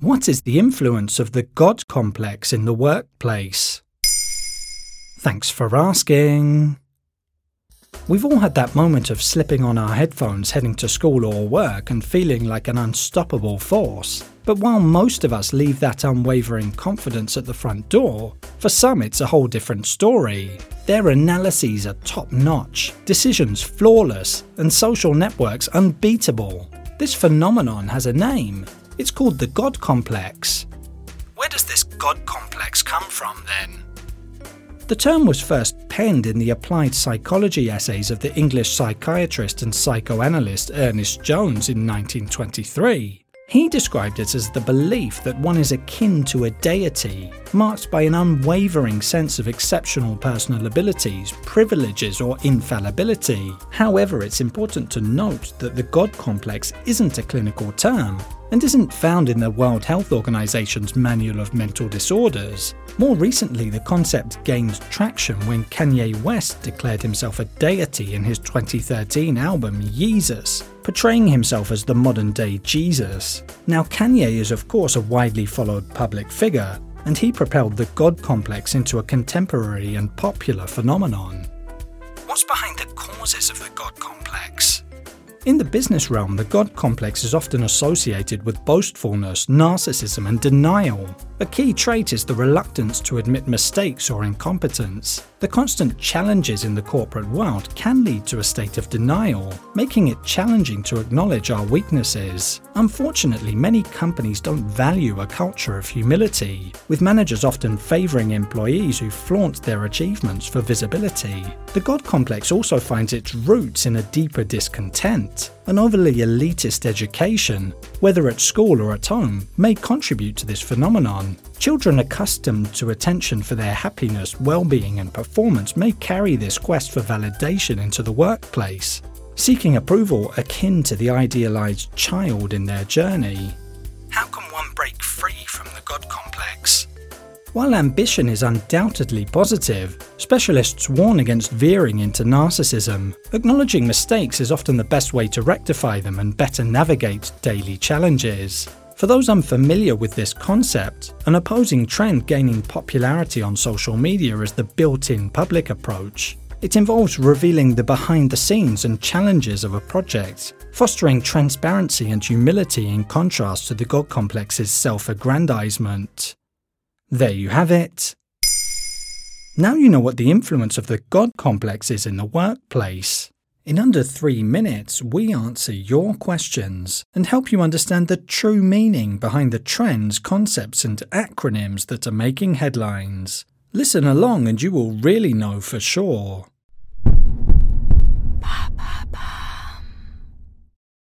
What is the influence of the God complex in the workplace? Thanks for asking. We've all had that moment of slipping on our headphones heading to school or work and feeling like an unstoppable force. But while most of us leave that unwavering confidence at the front door, for some it's a whole different story. Their analyses are top notch, decisions flawless, and social networks unbeatable. This phenomenon has a name it's called the God complex. Where does this God complex come from then? The term was first penned in the applied psychology essays of the English psychiatrist and psychoanalyst Ernest Jones in 1923. He described it as the belief that one is akin to a deity, marked by an unwavering sense of exceptional personal abilities, privileges, or infallibility. However, it's important to note that the God complex isn't a clinical term and isn't found in the World Health Organization's Manual of Mental Disorders. More recently, the concept gained traction when Kanye West declared himself a deity in his 2013 album Yeezus, portraying himself as the modern day Jesus. Now, Kanye is, of course, a widely followed public figure, and he propelled the God complex into a contemporary and popular phenomenon. What's behind the causes of? In the business realm, the God complex is often associated with boastfulness, narcissism, and denial. A key trait is the reluctance to admit mistakes or incompetence. The constant challenges in the corporate world can lead to a state of denial, making it challenging to acknowledge our weaknesses. Unfortunately, many companies don't value a culture of humility, with managers often favouring employees who flaunt their achievements for visibility. The God complex also finds its roots in a deeper discontent. An overly elitist education, whether at school or at home, may contribute to this phenomenon. Children accustomed to attention for their happiness, well being, and performance may carry this quest for validation into the workplace, seeking approval akin to the idealized child in their journey. How can one break free from the God complex? While ambition is undoubtedly positive, specialists warn against veering into narcissism. Acknowledging mistakes is often the best way to rectify them and better navigate daily challenges. For those unfamiliar with this concept, an opposing trend gaining popularity on social media is the built in public approach. It involves revealing the behind the scenes and challenges of a project, fostering transparency and humility in contrast to the God complex's self aggrandizement. There you have it. Now you know what the influence of the God complex is in the workplace. In under three minutes, we answer your questions and help you understand the true meaning behind the trends, concepts, and acronyms that are making headlines. Listen along and you will really know for sure.